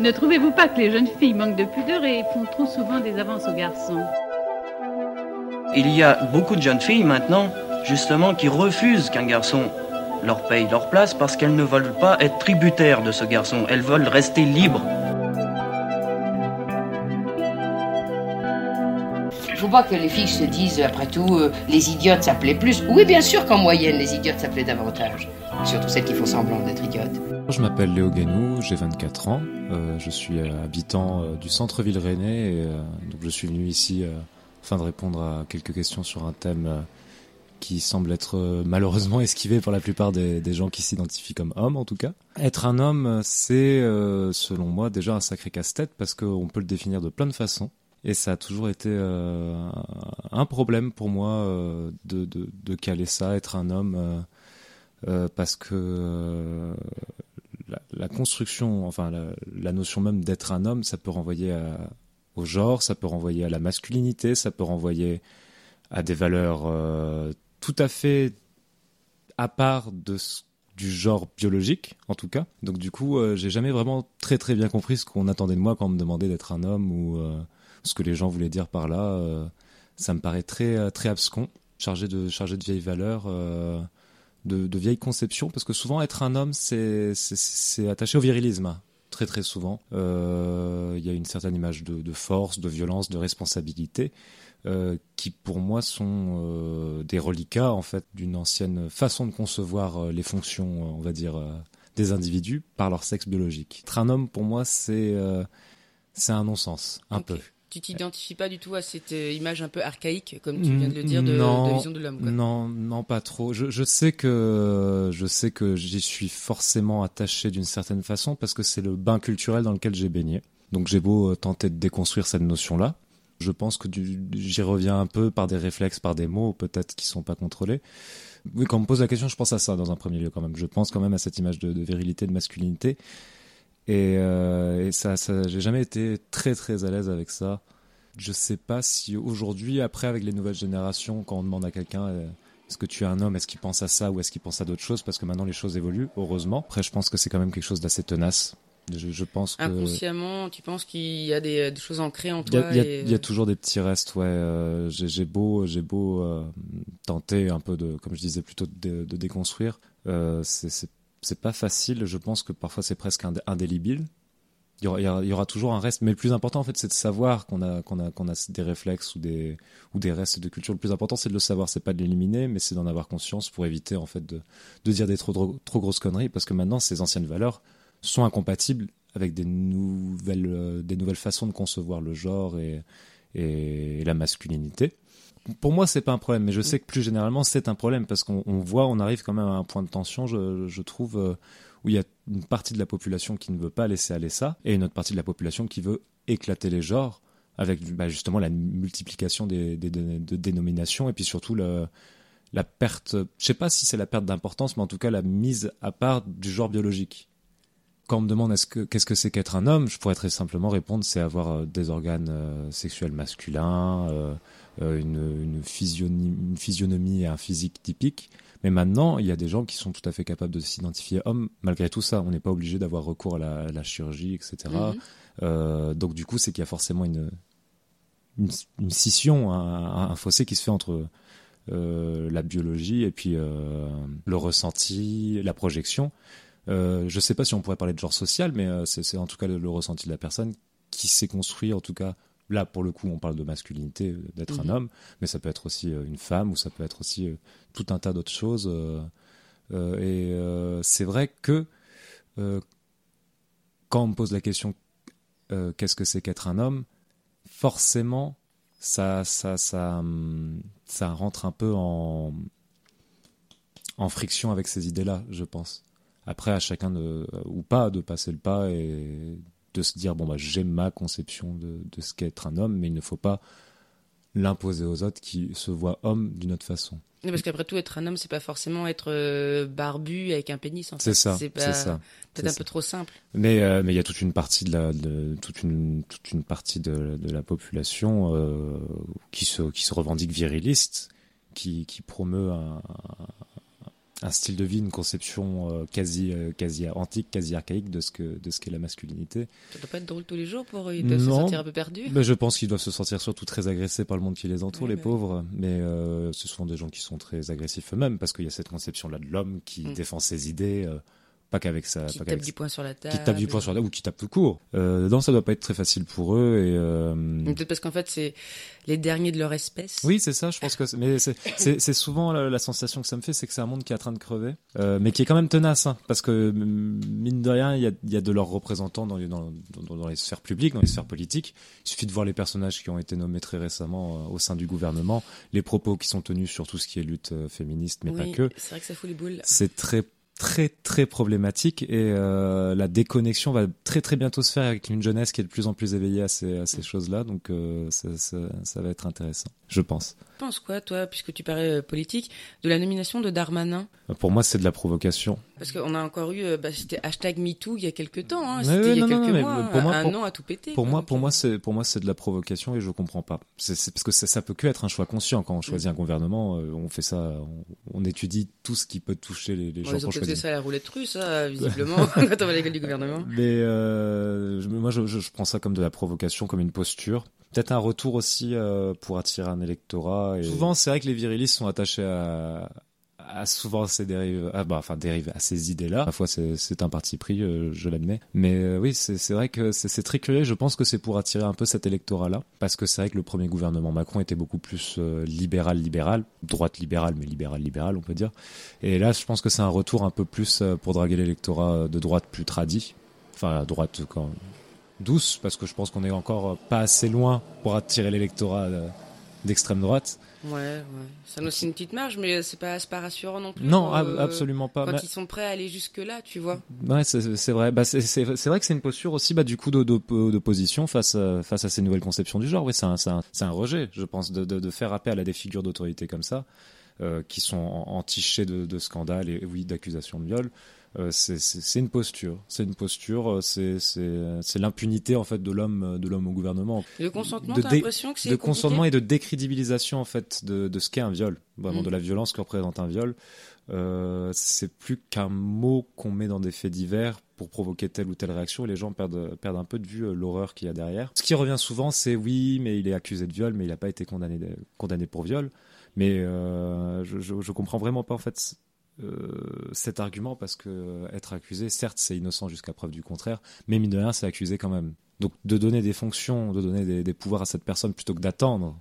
Ne trouvez-vous pas que les jeunes filles manquent de pudeur et font trop souvent des avances aux garçons Il y a beaucoup de jeunes filles maintenant, justement, qui refusent qu'un garçon leur paye leur place parce qu'elles ne veulent pas être tributaires de ce garçon. Elles veulent rester libres. Il faut pas que les filles se disent, après tout, euh, les idiotes s'appelaient plus. Oui, bien sûr qu'en moyenne, les idiotes s'appelaient davantage. Surtout celles qui font semblant d'être idiotes. Je m'appelle Léo Guénou, j'ai 24 ans. Euh, je suis euh, habitant euh, du centre-ville rennais et donc je suis venu ici afin de répondre à quelques questions sur un thème qui semble être malheureusement esquivé par la plupart des, gens qui s'identifient comme hommes en tout cas. Être un homme, c'est selon moi déjà un sacré casse-tête parce qu'on peut le définir de plein de façons. Et ça a toujours été euh, un problème pour moi euh, de, de, de, caler ça, être un homme, euh, parce que la, construction, enfin la, notion même d'être un homme, ça peut renvoyer au genre, ça peut renvoyer à la masculinité, ça peut renvoyer à des valeurs tout à fait à part de du genre biologique en tout cas. Donc du coup, j'ai jamais vraiment très très bien compris ce qu'on attendait de moi quand on me demandait d'être un homme ou ce que les gens voulaient dire par là, euh, ça me paraît très euh, très abscon, chargé de chargé de vieilles valeurs. De, de, vieilles conceptions, parce que souvent être un homme, c'est attaché au virilisme, très très souvent. Il euh, y a une certaine image de, de, force, de violence, de responsabilité, euh, qui pour moi sont euh, des reliquats en fait d'une ancienne façon de concevoir les fonctions, on va dire, des individus par leur sexe biologique. Être un homme, pour moi, c'est c'est un non-sens, un okay. peu. Tu t'identifies pas du tout à cette euh, image un peu archaïque, comme tu viens de le dire, de, non, de vision de l'homme. Non, non, pas trop. Je, je sais que je sais que j'y suis forcément attaché d'une certaine façon parce que c'est le bain culturel dans lequel j'ai baigné. Donc j'ai beau euh, tenter de déconstruire cette notion-là, je pense que j'y reviens un peu par des réflexes, par des mots peut-être qui sont pas contrôlés. Oui, quand on me pose la question, je pense à ça dans un premier lieu quand même. Je pense quand même à cette image de, de virilité, de masculinité. Et, euh, et ça, ça j'ai jamais été très très à l'aise avec ça. Je sais pas si aujourd'hui, après avec les nouvelles générations, quand on demande à quelqu'un euh, est-ce que tu es un homme, est-ce qu'il pense à ça ou est-ce qu'il pense à d'autres choses, parce que maintenant les choses évoluent, heureusement. Après, je pense que c'est quand même quelque chose d'assez tenace. Je, je, pense que inconsciemment, tu penses qu'il y a des, des, choses ancrées en toi. Il y, a, et... il y a toujours des petits restes, ouais. Euh, j'ai beau, j'ai beau tenter un peu de, comme je disais, plutôt de, de déconstruire. C'est c'est pas facile. Je pense que parfois c'est presque indélébile. Il y, aura, toujours un reste, mais le plus important en fait, c'est de savoir qu'on a des réflexes ou des restes de culture. Le plus important, c'est de le savoir, c'est pas de l'éliminer, mais c'est d'en avoir conscience pour éviter en fait de dire des trop grosses conneries, parce que maintenant ces anciennes valeurs sont incompatibles avec des nouvelles euh, façons de concevoir le genre et la masculinité pour moi, c'est pas un problème, mais je sais que plus généralement, c'est un problème parce qu'on voit, on arrive quand même à un point de tension, je, je trouve, euh, où il y a une partie de la population qui ne veut pas laisser aller ça et une autre partie de la population qui veut éclater les genres avec bah, justement la multiplication des, des, des, des, dénominations et puis surtout le, la perte, je sais pas si c'est la perte d'importance, mais en tout cas la mise à part du genre biologique. Quand on me demande est-ce que qu'est-ce que c'est qu'être un homme, je pourrais très simplement répondre c'est avoir euh, des organes euh, sexuels masculins. Euh, une, une, physionomie, une physionomie et un physique typique. Mais maintenant, il y a des gens qui sont tout à fait capables de s'identifier hommes malgré tout ça. On n'est pas obligé d'avoir recours à la, à la, chirurgie, etc. -hmm. euh, donc du coup, c'est qu'il y a forcément une, une, une scission, un, un, fossé qui se fait entre euh, la biologie et puis euh, le ressenti, la projection. Euh, je ne sais pas si on pourrait parler de genre social, mais euh, c'est en tout cas le, le, ressenti de la personne qui s'est construit, en tout cas Là, pour le coup, on parle de masculinité, d'être mmh. un homme, mais ça peut être aussi une femme ou ça peut être aussi tout un tas d'autres choses. Euh, et euh, c'est vrai que euh, quand on me pose la question qu'est-ce que c'est qu'être un homme, forcément, ça, ça, ça, ça rentre un peu en, en friction avec ces idées-là, je pense. Après, à chacun de, ou pas de passer le pas et de se dire bon bah j'ai ma conception de, de ce qu'est être un homme, mais il ne faut pas l'imposer aux autres qui se voient hommes d'une autre façon. Oui, parce qu'après tout, être un homme, c'est pas forcément être euh, barbu avec un pénis. En c'est ça. C'est ça. Peut-être un peu trop simple. Mais euh, mais il y a toute une partie de la de, toute une toute une partie de, de la population euh, qui se qui se revendique viriliste, qui qui promeut un, un style de vie, une conception euh, quasi, euh, quasi antique, quasi archaïque de ce que de ce qu'est la masculinité. Ça doit pas être drôle tous les jours pour eux. Ils doivent se Non. sentir un peu perdus. Mais je pense qu'ils doivent se sentir surtout très agressés par le monde qui les entoure, Oui, les pauvres. Mais euh, ce sont des gens qui sont très agressifs eux-mêmes parce qu'il y a cette conception-là de l'homme qui Mm. défend ses idées, euh, pas qu'avec sa, Qui qu'avec du poing sur la table. qui tape du poing sur la ou qui tape tout court. Euh, non, ça doit pas être très facile pour eux et euh, Peut-être parce qu'en fait, c'est les derniers de leur espèce. oui, c'est ça. Je pense que c'est- mais c'est- souvent la, la sensation que ça me fait, c'est que c'est un monde qui est en train de crever, euh, mais qui est quand même tenace, hein, parce que mine de rien, il y a, il y a de leurs représentants dans les, dans, dans, dans les sphères publiques, dans les sphères politiques. Il suffit de voir les personnages qui ont été nommés très récemment euh, au sein du gouvernement, les propos qui sont tenus sur tout ce qui est lutte féministe, mais Oui, pas que. C'est vrai que ça fout les boules. C'est très très très problématique et euh, la déconnexion va très très bientôt se faire avec une jeunesse qui est de plus en plus éveillée à ces, à ces choses-là. Donc euh, ça, va être intéressant je pense penses quoi, toi, puisque tu parlais euh, politique, de la nomination de Darmanin? Pour moi c'est de la provocation Parce qu'on a encore eu, euh, bah, c'était hashtag MeToo il y a quelques temps, hein. C'était ouais, il y a non, quelques mois, pour moi, un pour- an à tout péter. pour quoi. moi pour euh, moi c'est pour moi c'est de la provocation et je comprends pas c'est parce que ça, ça peut que être un choix conscient quand on choisit un gouvernement euh, on fait ça on, on étude tout ce qui peut toucher les, les gens ils ont choisit ça à la roulette russe, hein, visiblement, quand on va à l'école du gouvernement. Mais euh, moi, je, je, je prends ça comme de la provocation, comme une posture. Peut-être un retour aussi euh, pour attirer un électorat. Et... Souvent, c'est vrai que les virilistes sont attachés à, souvent ces dérives, ah bah, enfin dérives à ces idées-là. Parfois, c'est un parti pris, euh, je l'admets. Mais euh, oui, c'est vrai que c'est très curieux. Je pense que c'est pour attirer un peu cet électorat-là, parce que c'est vrai que le premier gouvernement Macron était beaucoup plus libéral, libéral, droite libérale, mais libéral, libéral, on peut dire. Et là, je pense que c'est un retour un peu plus pour draguer l'électorat de droite plus tradit. Enfin, à droite quand douce, parce que je pense qu'on est encore pas assez loin pour attirer l'électorat euh, d'extrême droite. Ouais, ouais. Ça nous laisse une petite marge, mais c'est pas, pas rassurant non plus. Non, ab- euh, absolument pas. Quand Mais- ils sont prêts à aller jusque-là, tu vois. Ouais, c'est vrai. Bah, c'est- vrai que c'est une posture aussi, bah, du coup, d'opposition face à, face à ces nouvelles conceptions du genre. Oui, c'est un, rejet, je pense, de, de, de faire appel à des figures d'autorité comme ça, euh, qui sont en- entichées de, de scandales et oui, d'accusations de viol. Euh, c'est une posture, c'est une posture, euh, c'est c'est l'impunité en fait de l'homme euh, de l'homme au gouvernement. Le consentement, De t'as dé- l'impression que c'est de compliqué consentement et de décrédibilisation en fait de, de ce qu'est un viol, vraiment Mm. de la violence que représente un viol. Euh, c'est plus qu'un mot qu'on met dans des faits divers pour provoquer telle ou telle réaction et les gens perdent, perdent un peu de vue euh, l'horreur qu'il y a derrière. Ce qui revient souvent, c'est oui, mais il est accusé de viol, mais il n'a pas été condamné, condamné pour viol. Mais euh, je, je, je comprends vraiment pas en fait euh, cet argument parce que être accusé, certes, c'est innocent jusqu'à preuve du contraire, mais mine de rien, c'est accusé quand même. Donc de donner des fonctions, de donner des, des pouvoirs à cette personne plutôt que d'attendre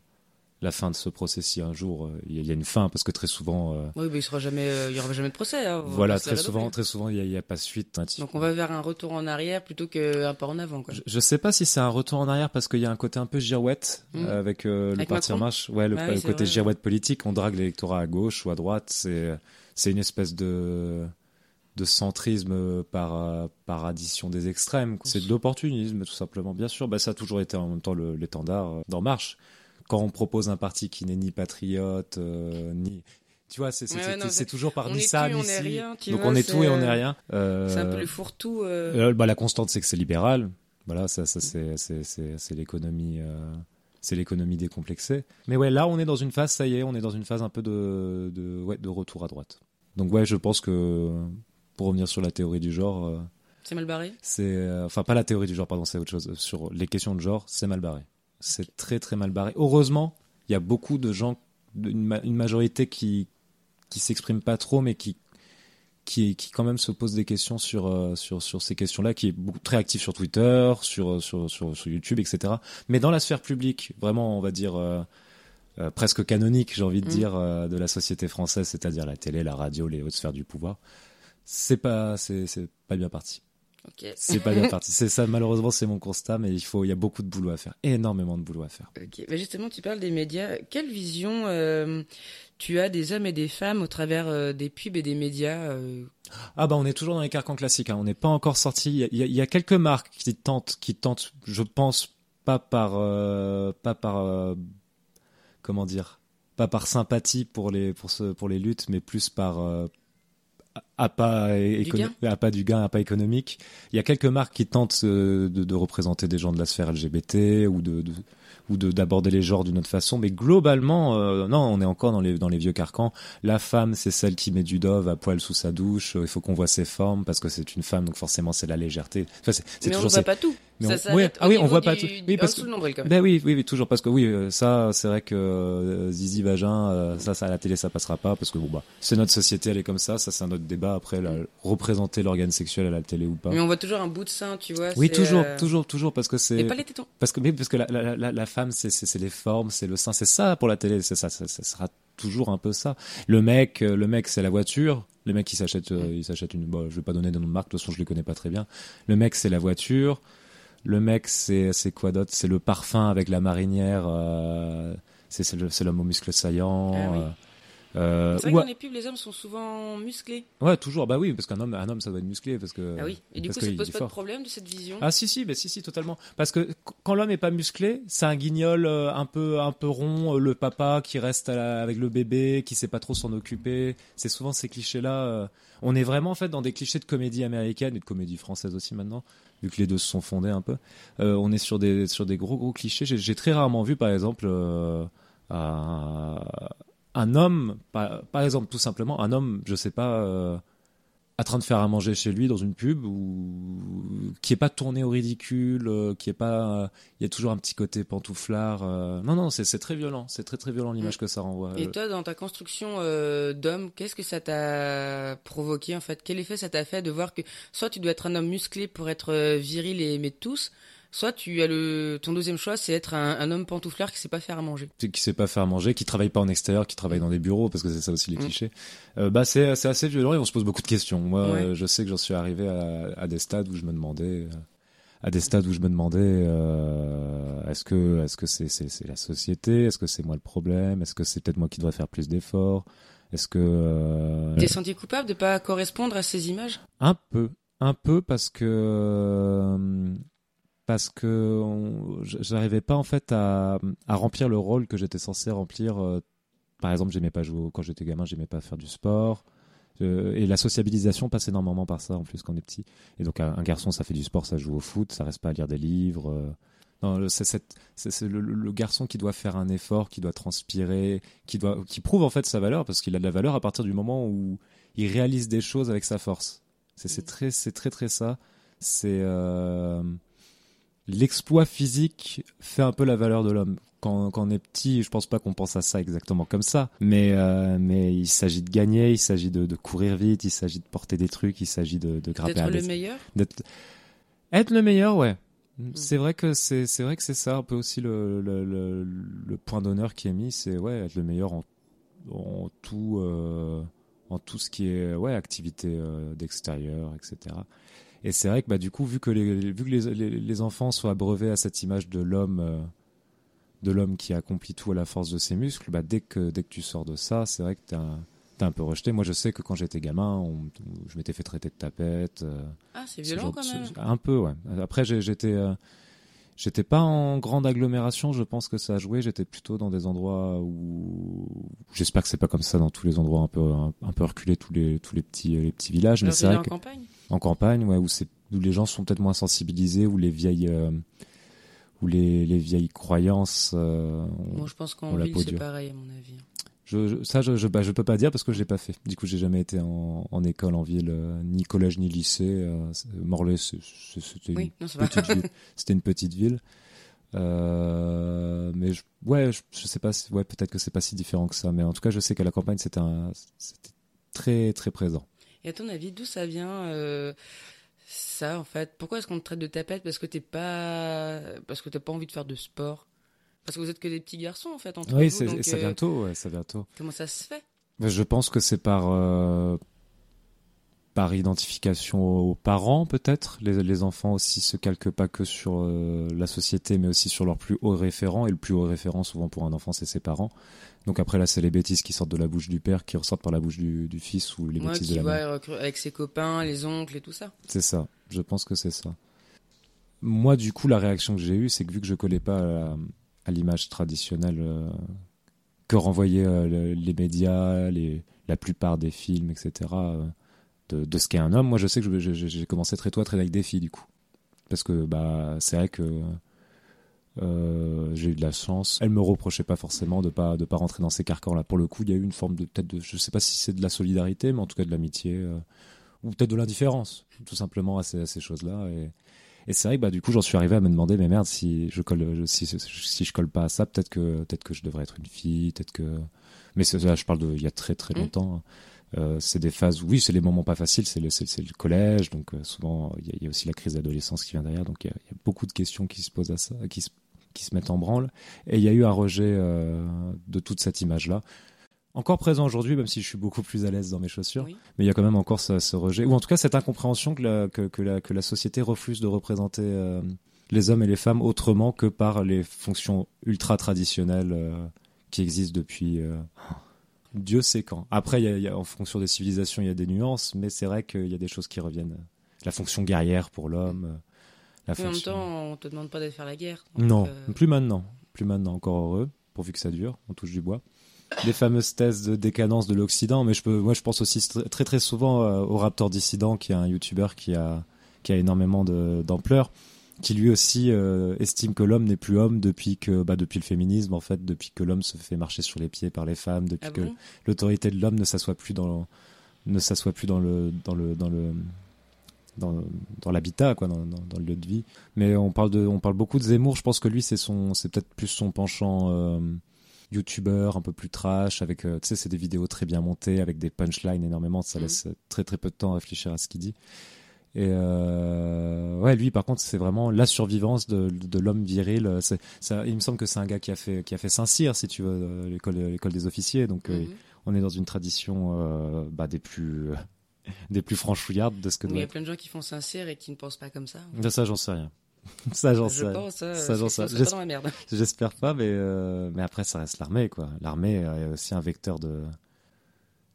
la fin de ce procès si un jour euh, il y a- il y a une fin, parce que très souvent, euh, Oui, mais il sera jamais, euh, il y aura jamais de procès. hein, voilà, très souvent, très souvent, il n'y a, a pas de suite. hein. Donc on va vers un retour en arrière plutôt qu'un pas en avant. Quoi. Je, je sais pas si c'est un retour en arrière parce qu'il y a un côté un peu girouette euh, avec le parti en marche. Ouais, le, Ah oui, le côté vrai. girouette politique. On drague l'électorat à gauche ou à droite. C'est c'est une espèce de de centrisme par euh, par addition des extrêmes. C'est de l'opportunisme tout simplement. Bien sûr, bah, ça a toujours été en même temps l'étendard euh, d'En Marche. Quand on propose un parti qui n'est ni patriote euh, ni tu vois, c'est Ouais, toujours par ni ça ni tu Donc vois, on est tout et on euh, est rien. Euh, C'est un peu le fourre-tout. euh, euh, bah, la constante, c'est que c'est libéral. Voilà, ça, ça c'est, l'économie, euh, c'est l'économie décomplexée. Mais ouais, là, on est dans une phase, ça y est, on est dans une phase un peu de, de, ouais, de retour à droite. Donc ouais, je pense que pour revenir sur la théorie du genre, euh, C'est mal barré? c'est, euh, enfin pas la théorie du genre, pardon, c'est autre chose. Sur les questions de genre, c'est mal barré. C'est très très mal barré. Heureusement, il y a beaucoup de gens, une, ma- une majorité qui qui s'expriment pas trop, mais qui qui, qui quand même se pose des questions sur, euh, sur, sur ces questions-là, qui est beaucoup, très actif sur Twitter, sur, sur, sur, sur YouTube, etc. Mais dans la sphère publique, vraiment, on va dire, euh, euh, presque canonique, j'ai envie de Mhm. dire, euh, de la société française, c'est-à-dire la télé, la radio, les hautes sphères du pouvoir, c'est pas, c'est, pas bien parti. C'est pas bien parti. C'est ça, malheureusement, c'est mon constat, mais il faut, il y a beaucoup de boulot à faire. Énormément de boulot à faire. Ok. Justement, tu parles des médias. Quelle vision euh, tu as des hommes et des femmes au travers euh, des pubs et des médias euh, Ah bah on est toujours dans les carcans classiques. Hein. On n'est pas encore sorti. Il y y, a- il y a quelques marques qui tentent, qui tentent, je pense, pas par, pas par, comment dire, pas par sympathie pour les, pour ce, pour les luttes, mais plus par euh, à pas, Du écono- gain. à pas du gain, à pas économique. Il y a quelques marques qui tentent euh, de, de représenter des gens de la sphère LGBT ou de, de- ou d'aborder les genres d'une autre façon, mais globalement, euh, non, on est encore dans les dans les vieux carcans. La femme, c'est celle qui met du dove à poil sous sa douche. Il faut qu'on voit ses formes parce que c'est une femme, donc forcément c'est la légèreté. Enfin, c'est c'est Mais on toujours ne voit pas tout. Mais ça on- ouais, au ah oui, on voit pas tout. Oui, parce que- quand même. Ben oui, oui, oui, toujours parce que oui, euh, ça, c'est vrai que euh, Zizi vagin, euh, ça, ça à la télé, ça passera pas parce que bon bah, c'est notre société, elle est comme ça. Ça, c'est un autre débat. Après, la- représenter l'organe sexuel à la télé ou pas. Mais on voit toujours un bout de sein, tu vois. Oui, toujours, euh, toujours, toujours, parce que c'est Et pas les tétons. parce que mais parce que la, la, la, la femme, c'est les formes, c'est le sein, c'est ça pour la télé, c'est ça, ça, ça sera toujours un peu ça. Le mec, euh, le mec, c'est la voiture. Le mec, il s'achète, euh, il s'achète une. Bon, je vais pas donner de nom de marque, de toute façon, je les connais pas très bien. Le mec, c'est la voiture. Le mec, c'est c'est quoi d'autre? C'est le parfum avec la marinière. euh, c'est c'est le- c'est l'homme aux muscles saillants. Ah oui. Euh, euh, C'est vrai que dans les pubs, les hommes sont souvent musclés. ouais, toujours. Bah oui, parce qu'un homme, un homme, ça doit être musclé, parce que. ah oui. Et du coup, ça pose pas de fort. problème de cette vision Ah si si mais si si totalement parce que qu- quand l'homme est pas musclé c'est un guignol euh, un peu un peu rond euh, le papa qui reste à la- avec le bébé qui sait pas trop s'en occuper c'est souvent ces clichés là on est vraiment en fait dans des clichés de comédie américaine et de comédie française aussi maintenant vu que les deux se sont fondés un peu Euh, on est sur des sur des gros gros clichés j'ai très rarement vu par exemple euh, un, un homme par, par exemple tout simplement un homme je sais pas euh, en train de faire à manger chez lui dans une pub ou qui est pas tourné au ridicule, euh, qui est pas, euh, il y a toujours un petit côté pantouflard. euh, non non, c'est très violent, c'est très très violent l'image que ça renvoie. Et Euh, toi, dans ta construction euh, d'homme, qu'est-ce que ça t'a provoqué en fait? Quel effet ça t'a fait de voir que soit tu dois être un homme musclé pour être euh, viril et aimé de tous, soit tu as le ton deuxième choix, c'est être un, un homme pantouflard qui sait pas faire à manger. qui sait pas faire manger, qui travaille pas en extérieur, qui travaille dans des bureaux, parce que c'est ça aussi les Mm. clichés. Euh, bah c'est c'est assez violent et on se pose beaucoup de questions. Moi, Ouais. euh, je sais que j'en suis arrivé à, à des stades où je me demandais, à des stades où je me demandais, euh, est-ce que est-ce que c'est c'est la société, est-ce que c'est moi le problème, est-ce que c'est peut-être moi qui devrais faire plus d'efforts, est-ce que euh, T'es senti coupable de pas correspondre à ces images? Un peu, un peu parce que parce que j'arrivais pas en fait à, à remplir le rôle que j'étais censé remplir. euh, Par exemple, j'aimais pas jouer quand j'étais gamin, j'aimais pas faire du sport. Euh, et la sociabilisation passe énormément par ça en plus quand on est petit. Et donc un, un garçon, ça fait du sport, ça joue au foot, ça reste pas à lire des livres. euh. Non, c'est le, garçon qui doit faire un effort, qui doit transpirer, qui doit, qui prouve en fait sa valeur parce qu'il a de la valeur à partir du moment où il réalise des choses avec sa force. C'est c'est très, c'est très très ça. C'est euh, l'exploit physique fait un peu la valeur de l'homme. Quand, quand on est petit, je pense pas qu'on pense à ça exactement comme ça, mais euh, mais il s'agit de gagner, il s'agit de, de courir vite, il s'agit de porter des trucs, il s'agit de, de grimper D'être le meilleur être le meilleur ouais. C'est vrai que c'est c'est vrai que c'est ça un peu aussi le le, le, le point d'honneur qui est mis c'est ouais être le meilleur en, en tout euh, en tout ce qui est ouais activité euh, d'extérieur etc et c'est vrai que bah du coup vu que les vu que les, les, les enfants sont abreuvés à cette image de l'homme euh, de l'homme qui accomplit tout à la force de ses muscles bah dès que dès que tu sors de ça c'est vrai que t'es un t'es un peu rejeté moi je sais que quand j'étais gamin on- je m'étais fait traiter de tapette euh, Ah, c'est ce violent quand de- même. Un peu, ouais. Après, j'étais, euh, j'étais pas en grande agglomération. Je pense que ça a joué. J'étais plutôt dans des endroits où, j'espère que c'est pas comme ça dans tous les endroits un peu, un, un peu reculés, tous les, tous les petits, les petits villages. Mais c'est vrai en que campagne? En campagne, ouais, où les gens sont peut-être moins sensibilisés, où les vieilles, euh, où les, les vieilles croyances. euh, ont- Bon, je pense qu'en ville, c'est pareil, à mon avis. je, je- ça, je, je, bah, je peux pas dire parce que je l'ai pas fait. Du coup, j'ai jamais été en, en école, en ville, euh, ni collège, ni lycée. Euh, Morlaix, c'était Oui. C'était une petite ville. Euh, mais je, ouais, je, sais pas, ouais, peut-être que c'est pas si différent que ça. Mais en tout cas, je sais qu'à la campagne, c'était très, très présent. Et à ton avis, d'où ça vient euh, ça en fait? Pourquoi est-ce qu'on te traite de tapette? Parce que t'es pas, parce que t'as pas envie de faire de sport? Parce que vous êtes que des petits garçons en fait entre Oui, vous. c'est, donc, ça euh, vient tôt, ouais, ça vient tôt. Comment ça se fait? Je pense que c'est par, euh, par identification aux parents, peut-être? Les, les enfants aussi se calquent pas que sur euh, la société, mais aussi sur leur plus haut référent. Et le plus haut référent, souvent pour un enfant, c'est ses parents. Donc après, là, c'est les bêtises qui sortent de la bouche du père, qui ressortent par la bouche du, du fils, ou les Moi bêtises de la mère. euh, avec ses copains, les oncles et tout ça. C'est ça. Je pense que c'est ça. Moi, du coup, la réaction que j'ai eue, c'est que vu que je collais pas à, la- à l'image traditionnelle euh, que renvoyaient euh, le- les médias, les, la plupart des films, etc., euh, de, de ce qu'est un homme. Moi, je sais que j'ai commencé très tôt à traîner avec des filles, du coup. Parce que bah, c'est vrai que euh, j'ai eu de la chance. Elle me reprochait pas forcément de pas de pas rentrer dans ces carcans-là. Pour le coup, il y a eu une forme de peut-être de, je sais pas si c'est de la solidarité, mais en tout cas de l'amitié euh, ou peut-être de l'indifférence, tout simplement à ces, choses-là. Et, et c'est vrai que bah du coup, j'en suis arrivé à me demander, mais merde, si je colle, si, si, je colle pas à ça, peut-être que peut-être que je devrais être une fille, peut-être que. Mais là, je parle de il y a très très Mm. longtemps. hein. Euh, c'est des phases, oui, c'est les moments pas faciles, c'est le, le collège, donc euh, souvent il y, a- il y a aussi la crise d'adolescence qui vient derrière, donc il y, a, il y a beaucoup de questions qui se posent à ça, qui se, qui se mettent en branle, et il y a eu un rejet euh, de toute cette image-là. Encore présent aujourd'hui, même si je suis beaucoup plus à l'aise dans mes chaussures, Oui. mais il y a quand même encore ce, ce rejet, ou en tout cas cette incompréhension que la, que, que la, que la société refuse de représenter euh, les hommes et les femmes autrement que par les fonctions ultra traditionnelles euh, qui existent depuis euh, Dieu sait quand. Après, y a- il y a- en fonction des civilisations, il y a des nuances, mais c'est vrai qu'il y a des choses qui reviennent. La fonction guerrière pour l'homme, euh, la Mais en même fonction... temps, on te demande pas de faire la guerre. Non, euh, plus maintenant. Plus maintenant, encore heureux, pourvu que ça dure, on touche du bois. Les fameuses thèses de décadence de l'Occident, mais je peux, moi je pense aussi tr- très très souvent euh, au Raptor Dissident, qui est un YouTuber qui a, qui a énormément d'ampleur, qui lui aussi euh, estime que l'homme n'est plus homme depuis que, bah, depuis le féminisme en fait, depuis que l'homme se fait marcher sur les pieds par les femmes, depuis Ah que bon? l'autorité de l'homme ne s'assoit plus dans ne s'assoit plus dans le dans le dans le dans, dans l'habitat quoi dans, dans, dans le lieu de vie. Mais on parle de on parle beaucoup de Zemmour. Je pense que lui c'est son c'est peut-être plus son penchant euh, youtubeur un peu plus trash avec euh, tu sais c'est des vidéos très bien montées avec des punchlines énormément. Ça Mhm. laisse très très peu de temps à réfléchir à ce qu'il dit et euh, ouais lui par contre c'est vraiment la survivance de, de l'homme viril c'est ça il me semble que c'est un gars qui a fait qui a fait Saint-Cyr si tu veux euh, l'école l'école des officiers donc euh, Mhm. on est dans une tradition euh, bah, des plus des plus franchouillardes de ce que il y a plein de gens qui font sincère et qui ne pensent pas comme ça. De ça j'en sais rien ça j'en sais Je rien. pense, euh, Ça, j'en sais- serait pas dans la merde. j'espère pas mais mais après ça reste l'armée quoi l'armée est aussi un vecteur de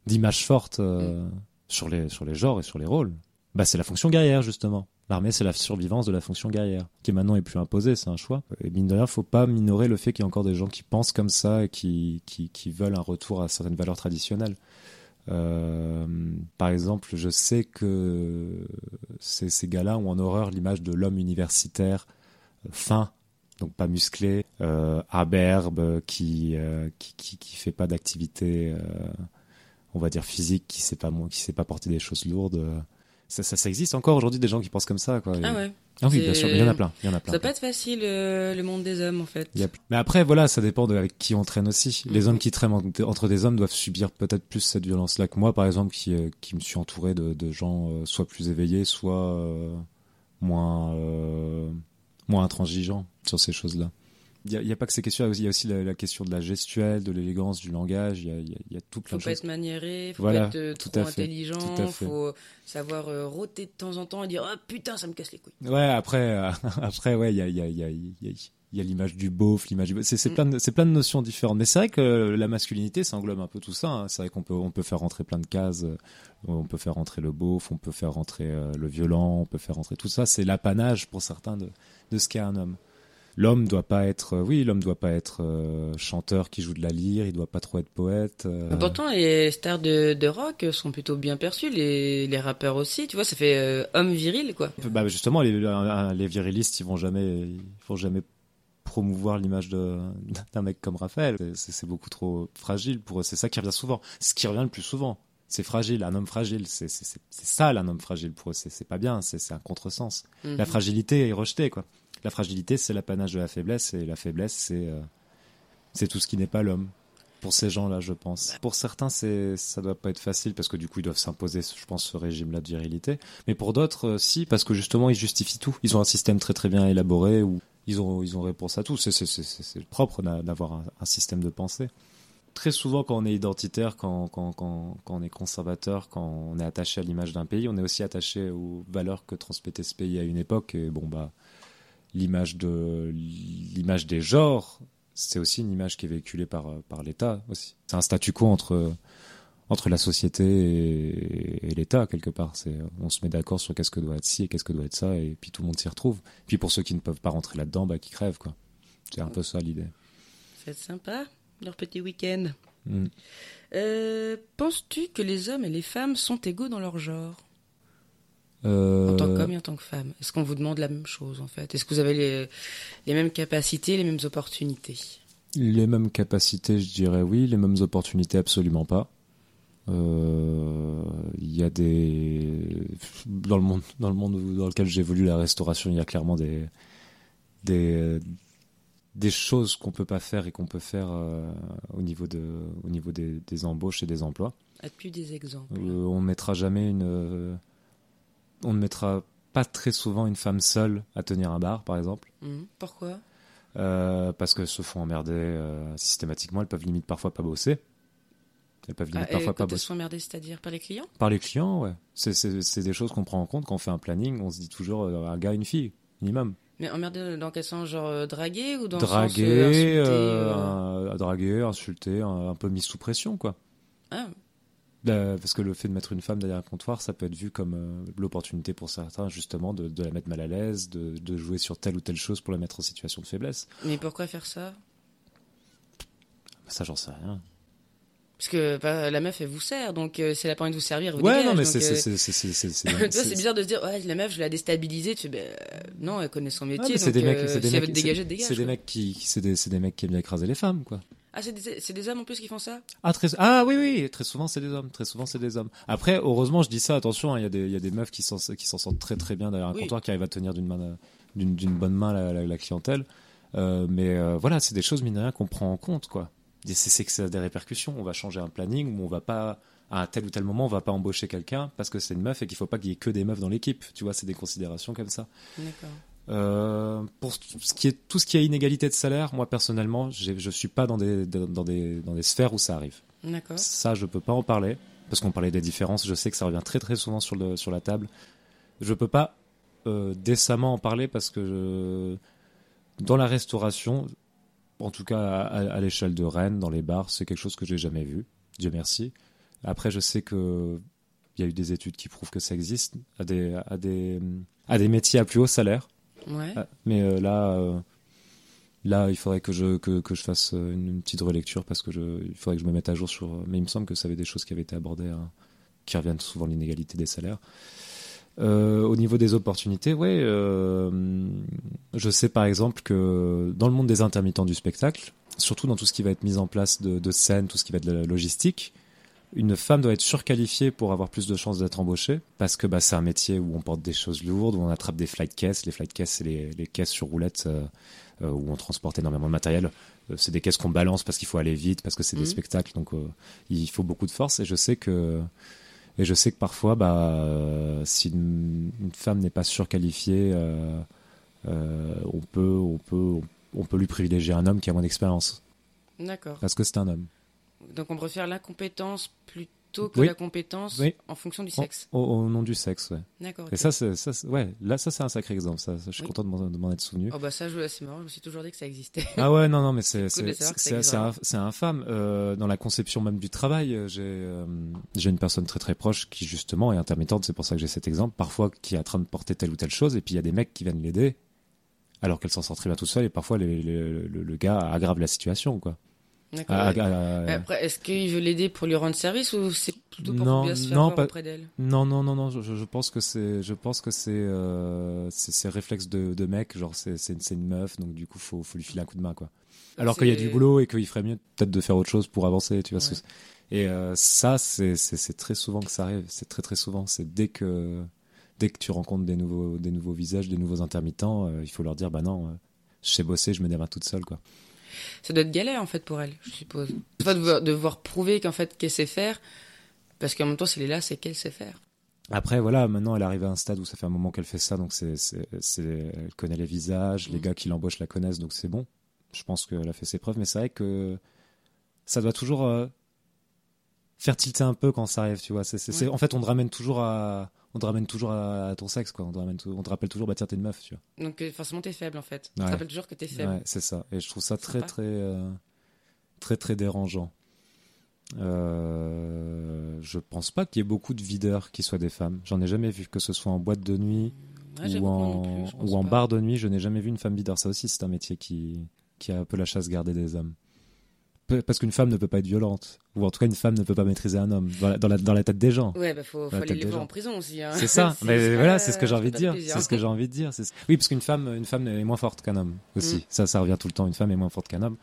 d'image forte euh, Mm. sur les sur les genres et sur les rôles bah c'est la fonction guerrière justement. L'armée c'est la survivance de la fonction guerrière qui maintenant est plus imposée c'est un choix. Et mine de rien faut pas minorer le fait qu'il y a encore des gens qui pensent comme ça et qui qui, qui veulent un retour à certaines valeurs traditionnelles. Euh, par exemple, je sais que ces, ces gars-là ont en horreur l'image de l'homme universitaire fin, donc pas musclé, euh, aberbe, qui, euh, qui, qui qui fait pas d'activité, euh, on va dire physique, qui sait pas qui sait pas porter des choses lourdes. Ça, ça, ça existe encore aujourd'hui des gens qui pensent comme ça, quoi. Ah ouais. Ah oui, bien sûr, mais il y en a plein, il y en a plein. Ça peut être facile, euh, le monde des hommes, en fait. A- Mais après, voilà, ça dépend de avec qui on traîne aussi. Les Mhm. hommes qui traînent en- entre des hommes doivent subir peut-être plus cette violence-là que moi, par exemple, qui, euh, qui me suis entouré de, de gens euh, soit plus éveillés, soit moins, moins intransigeants sur ces choses-là. Il n'y a, il pas que ces questions, il y a aussi la, la question de la gestuelle, de l'élégance, du langage, il y a, il y a, il tout plein Faut de pas choses. être maniéré, faut Voilà, pas être euh, tout trop intelligent, fait. faut savoir euh, rôter de temps en temps et dire oh putain ça me casse les couilles. Ouais, après, euh, après, ouais, il y a, il y a, il y a, il y a, il y a l'image du beauf, l'image du. C'est, Mm. plein de, c'est plein de notions différentes. Mais c'est vrai que la masculinité, ça englobe un peu tout ça. hein. C'est vrai qu'on peut, on peut faire rentrer plein de cases. euh, On peut faire rentrer le beauf, on peut faire rentrer euh, le violent, on peut faire rentrer tout ça. C'est l'apanage pour certains de, de ce qu'est un homme. L'homme doit pas être, euh, oui, l'homme doit pas être euh, chanteur qui joue de la lyre, il doit pas trop être poète. euh, Pourtant les stars de, de rock sont plutôt bien perçus, les, les rappeurs aussi, tu vois, ça fait euh, homme viril quoi. Bah justement, les, les virilistes, ils vont jamais, ils vont jamais promouvoir l'image d'un mec comme Raphaël. C'est beaucoup trop fragile pour eux. C'est ça qui revient souvent. Ce qui revient le plus souvent. C'est fragile, un homme fragile. C'est ça, un homme fragile pour eux. C'est pas bien. C'est un contresens. La Mhm. fragilité est rejetée, quoi. La fragilité, c'est l'apanage de la faiblesse, et la faiblesse, c'est euh, c'est tout ce qui n'est pas l'homme. Pour ces gens-là, je pense. Pour certains, c'est ça doit pas être facile parce que du coup, ils doivent s'imposer, je pense, ce régime-là de virilité. Mais pour d'autres, euh, si, parce que justement, ils justifient tout. Ils ont un système très très bien élaboré où ils ont ils ont réponse à tout. C'est propre d'a- d'avoir un, un système de pensée. Très souvent, quand on est identitaire, quand, quand, quand, quand on est conservateur, quand on est attaché à l'image d'un pays, on est aussi attaché aux valeurs que transmettait ce pays à une époque. Et bon, bah, l'image de l'image des genres, c'est aussi une image qui est véhiculée par par l'État aussi. C'est un statu quo entre entre la société et, et l'État quelque part. C'est on se met d'accord sur qu'est-ce que doit être ci et qu'est-ce que doit être ça, et puis tout le monde s'y retrouve. Puis pour ceux qui ne peuvent pas rentrer là-dedans, bah qui crèvent quoi. C'est un peu ça l'idée. C'est sympa leur petit week-end. Mm. Euh, Penses-tu que les hommes et les femmes sont égaux dans leur genre? En tant qu'homme et en tant que femme Est-ce qu'on vous demande la même chose en fait? Est-ce que vous avez les, les mêmes capacités, les mêmes opportunités? Les mêmes capacités, je dirais oui. Les mêmes opportunités, absolument pas. Euh, Il y a des dans le monde dans le monde dans lequel j'évolue la restauration, il y a clairement des des des choses qu'on peut pas faire et qu'on peut faire euh, au niveau de au niveau des, des embauches et des emplois. As-tu des exemples Euh, on mettra jamais une euh, on ne mettra pas très souvent une femme seule à tenir un bar, par exemple. Mhm. Pourquoi? Euh, parce qu'elles se font emmerder euh, systématiquement. Elles peuvent limite parfois pas bosser. Elles peuvent limite ah, parfois pas elles bosser. sont emmerdées, c'est-à-dire par les clients? Par les clients, ouais. C'est- des choses qu'on prend en compte quand on fait un planning. On se dit toujours euh, un gars, une fille, minimum. Mais emmerdées dans quel sens? Genre draguer ou dans le sens, Draguer, insulter, un- draguer, insulter, un, un peu mis sous pression, quoi. Ah, Euh, parce que le fait de mettre une femme derrière un comptoir, ça peut être vu comme euh, l'opportunité pour certains, justement, de, de la mettre mal à l'aise, de, de jouer sur telle ou telle chose pour la mettre en situation de faiblesse. mais pourquoi faire ça? Ça, j'en sais rien. Parce que bah, la meuf, elle vous sert, donc euh, si elle a pas envie de vous servir, vous Ouais, dégage, non, mais c'est c'est- c'est- c'est- c'est- c'est- c'est- c'est bizarre de se dire, ouais, la meuf, je l'ai la déstabilisée. Tu fais, euh, non, elle connaît son Ah, métier. mais c'est donc, des mecs, c'est des mecs, c'est- dégage. c'est des qui, c'est des, c'est des mecs qui aiment bien écraser les femmes, quoi. Ah, c'est des, c'est des hommes en plus qui font ça? Ah, très, ah oui, oui, très souvent c'est des hommes, très souvent c'est des hommes. Après, heureusement, je dis ça, attention, hein, il y a des, il y a des meufs qui s'en, qui s'en sortent très très bien derrière un Oui. comptoir, qui arrivent à tenir d'une main, d'une, d'une bonne main la, la- la clientèle. Euh, mais euh, voilà, c'est des choses mine de rien qu'on prend en compte, quoi. Et c'est, c'est que ça a des répercussions. On va changer un planning où on va pas à un tel ou tel moment, on va pas embaucher quelqu'un parce que c'est une meuf et qu'il faut pas qu'il y ait que des meufs dans l'équipe. Tu vois, c'est des considérations comme ça. D'accord. Euh, pour ce qui est tout ce qui est inégalité de salaire, moi personnellement, je suis pas dans des, dans, des dans des sphères où ça arrive. D'accord. Ça, je peux pas en parler parce qu'on parlait des différences. Je sais que ça revient très très souvent sur le sur la table. Je peux pas euh, décemment en parler parce que je- dans la restauration, en tout cas à, à- à l'échelle de Rennes, dans les bars, c'est quelque chose que j'ai jamais vu. Dieu merci. Après, je sais que il y a eu des études qui prouvent que ça existe à des à des à des métiers à plus haut salaire. Ah, mais euh, là, euh, là, il faudrait que je que, je fasse euh, une, petite relecture parce que il faudrait que je me mette à jour sur. Mais il me semble que ça avait des choses qui avaient été abordées, hein, qui reviennent souvent l'inégalité des salaires. Au niveau des opportunités, ouais, je sais par exemple que dans le monde des intermittents du spectacle, surtout dans tout ce qui va être mis en place de, de scène, tout ce qui va être de la logistique, une femme doit être surqualifiée pour avoir plus de chances d'être embauchée parce que bah, c'est un métier où on porte des choses lourdes, où on attrape des flight caisses. Les flight caisses, c'est les, les caisses sur roulettes euh, euh, où on transporte énormément de matériel. Euh, c'est des caisses qu'on balance parce qu'il faut aller vite, parce que c'est Mhm. des spectacles, donc il faut beaucoup de force. Et je sais que et je sais que parfois, bah, si une, une femme n'est pas surqualifiée, on peut on peut on peut lui privilégier un homme qui a moins d'expérience D'accord. parce que c'est un homme. Donc on préfère l'incompétence plutôt que Oui. la compétence Oui. en fonction du sexe. au- au nom du sexe, ouais. D'accord. Et ça, c'est, ça, ouais, là, ça, c'est un sacré exemple. Ça, ça, je suis Oui. content de m'en, être souvenu. Oh bah ça, c'est marrant, je me suis toujours dit que ça existait. Ah ouais, non, non, mais c'est, c'est, infâme. Euh, dans la conception même du travail, euh, j'ai, euh, j'ai une personne très très proche qui justement est intermittente. C'est pour ça que j'ai cet exemple. Parfois, qui est en train de porter telle ou telle chose, et puis il y a des mecs qui viennent l'aider, alors qu'elle s'en sort très bien toute seule. Et parfois, les- les- le, le gars aggrave la situation, quoi. D'accord. Ah, ouais. ah, ah, Après, est-ce qu'il veut l'aider pour lui rendre service ou c'est plutôt pour Non, bien se faire non, pas- auprès d'elle? Non, non, non, non. Je, je pense que c'est, je pense que c'est, euh, c'est, c'est réflexe de, de mec. Genre, c'est, c'est, une- c'est une meuf, donc du coup, faut, faut lui filer un coup de main, quoi. Alors qu'il y a du boulot et qu'il ferait mieux peut-être de faire autre chose pour avancer, tu vois. ce Ouais. que- Et euh, ça, c'est, c'est, c'est très souvent que ça arrive. C'est très très souvent. C'est dès que, dès que tu rencontres des nouveaux, des nouveaux visages, des nouveaux intermittents, euh, il faut leur dire, bah non, je sais bosser, je me démarre toute seule, quoi. Ça doit être galère en fait pour elle, je suppose. De devoir, devoir prouver qu'en fait qu'elle sait faire, parce qu'en même temps, si elle est là, c'est qu'elle sait faire. Après, voilà, maintenant, elle arrive à un stade où ça fait un moment qu'elle fait ça, donc c'est, elle connaît les visages, les Mhm. gars qui l'embauchent la connaissent, donc c'est bon. Je pense qu'elle a fait ses preuves, mais c'est vrai que ça doit toujours euh, faire tilter un peu quand ça arrive, tu vois. Ouais. en fait, on te ramène toujours à, on te ramène toujours à, à ton sexe, quoi. On te ramène, on te rappelle toujours, bah tiens, t'es une meuf, tu vois. Donc euh, forcément, t'es faible en fait. Ouais. te rappelles toujours que t'es faible. Ouais, c'est ça. Et je trouve ça très, très, euh, très, très dérangeant. Euh, je pense pas qu'il y ait beaucoup de videurs qui soient des femmes. J'en ai jamais vu, que ce soit en boîte de nuit, Ouais, ou en, plus, ou en bar de nuit, je n'ai jamais vu une femme videur. Ça aussi, c'est un métier qui, qui a un peu la chasse gardée des hommes. Parce qu'une femme ne peut pas être violente ou en tout cas une femme ne peut pas maîtriser un homme dans la, dans la, dans la tête des gens. Ouais, bah faut, faut aller les voir en prison aussi. Hein. C'est ça. mais voilà, c'est ce que j'ai envie de dire. C'est ce que j'ai envie de dire. Oui, parce qu'une femme, une femme est moins forte qu'un homme aussi. Mm. Ça, ça revient tout le temps. Une femme est moins forte qu'un homme.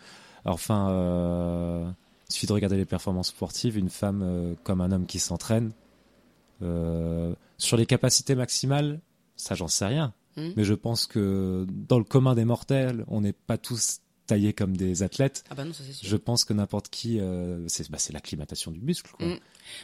Alors, enfin, euh, il suffit de regarder les performances sportives. Une femme euh, comme un homme qui s'entraîne euh, sur les capacités maximales, ça, j'en sais rien. Mm. Mais je pense que dans le commun des mortels, on n'est pas tous taillés comme des athlètes. Ah bah non, ça c'est sûr. Je pense que n'importe qui, euh, c'est bah, l'acclimatation du muscle. Quoi. Mm.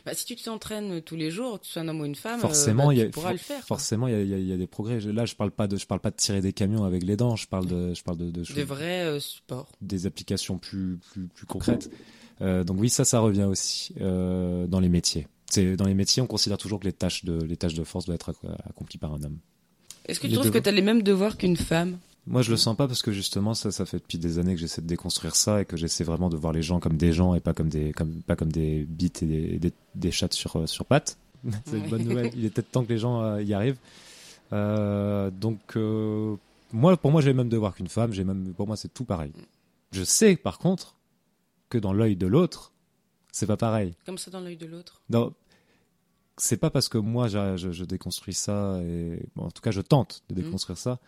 Bah, si tu t'entraînes tous les jours, que tu sois un homme ou une femme, forcément, euh, bah, tu y pourras le faire. Forcément, il y, y, a des progrès. Là, je parle pas de, je parle pas de tirer des camions avec les dents. Je parle de, je parle de, de, de vrais euh, sports, des applications plus, plus, plus concrètes. Euh, donc oui, ça, ça revient aussi euh, dans les métiers. C'est dans les métiers, on considère toujours que les tâches de, les tâches de force doivent être accomplies par un homme. Est-ce que tu trouves que tu as les mêmes devoirs qu'une femme? Moi, je le sens pas parce que justement, ça, ça fait depuis des années que j'essaie de déconstruire ça et que j'essaie vraiment de voir les gens comme des gens et pas comme des, comme, pas comme des bites et des, des, des chattes sur, euh, sur pattes. C'est une bonne nouvelle. Il est peut-être temps que les gens euh, y arrivent. Euh, donc, euh, moi, pour moi, j'ai même devoir qu'une femme. J'ai même, pour moi, c'est tout pareil. Je sais, par contre, que dans l'œil de l'autre, c'est pas pareil. Comme ça, dans l'œil de l'autre. Non, c'est pas parce que moi, je, je, je déconstruis ça et, bon, en tout cas, je tente de déconstruire mmh. ça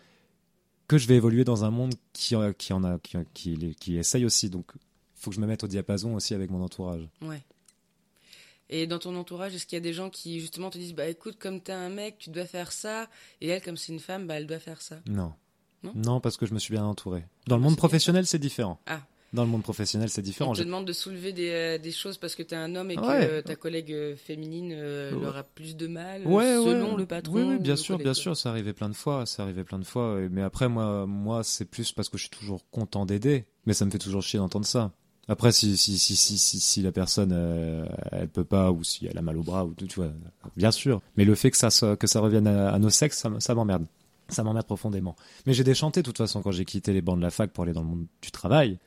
que je vais évoluer dans un monde qui, qui en a, qui, qui, qui essaye aussi. Donc, il faut que je me mette au diapason aussi avec mon entourage. Ouais. Et dans ton entourage, est-ce qu'il y a des gens qui justement te disent, bah écoute, comme t'es un mec, tu dois faire ça, et elle, comme c'est une femme, bah elle doit faire ça Non. Non, non parce que je me suis bien entouré. Dans le monde professionnel, c'est différent. Ah. Dans le monde professionnel, c'est différent. On te demande de soulever des, euh, des choses parce que tu es un homme et que euh, ta collègue euh, féminine ouais. aura plus de mal ouais, selon le patron. Oui, oui bien sûr, bien sûr, ça arrivait plein de fois, ça arrivait plein de fois. Mais après, moi, moi, c'est plus parce que je suis toujours content d'aider, mais ça me fait toujours chier d'entendre ça. Après, si si si si la personne elle peut pas ou si elle a mal au bras ou tout, tu vois, bien sûr. Mais le fait que ça que ça revienne à, nos sexes, ça, ça m'emmerde. Ça m'emmerde profondément. Mais j'ai déchanté de toute façon quand j'ai quitté les bancs de la fac pour aller dans le monde du travail.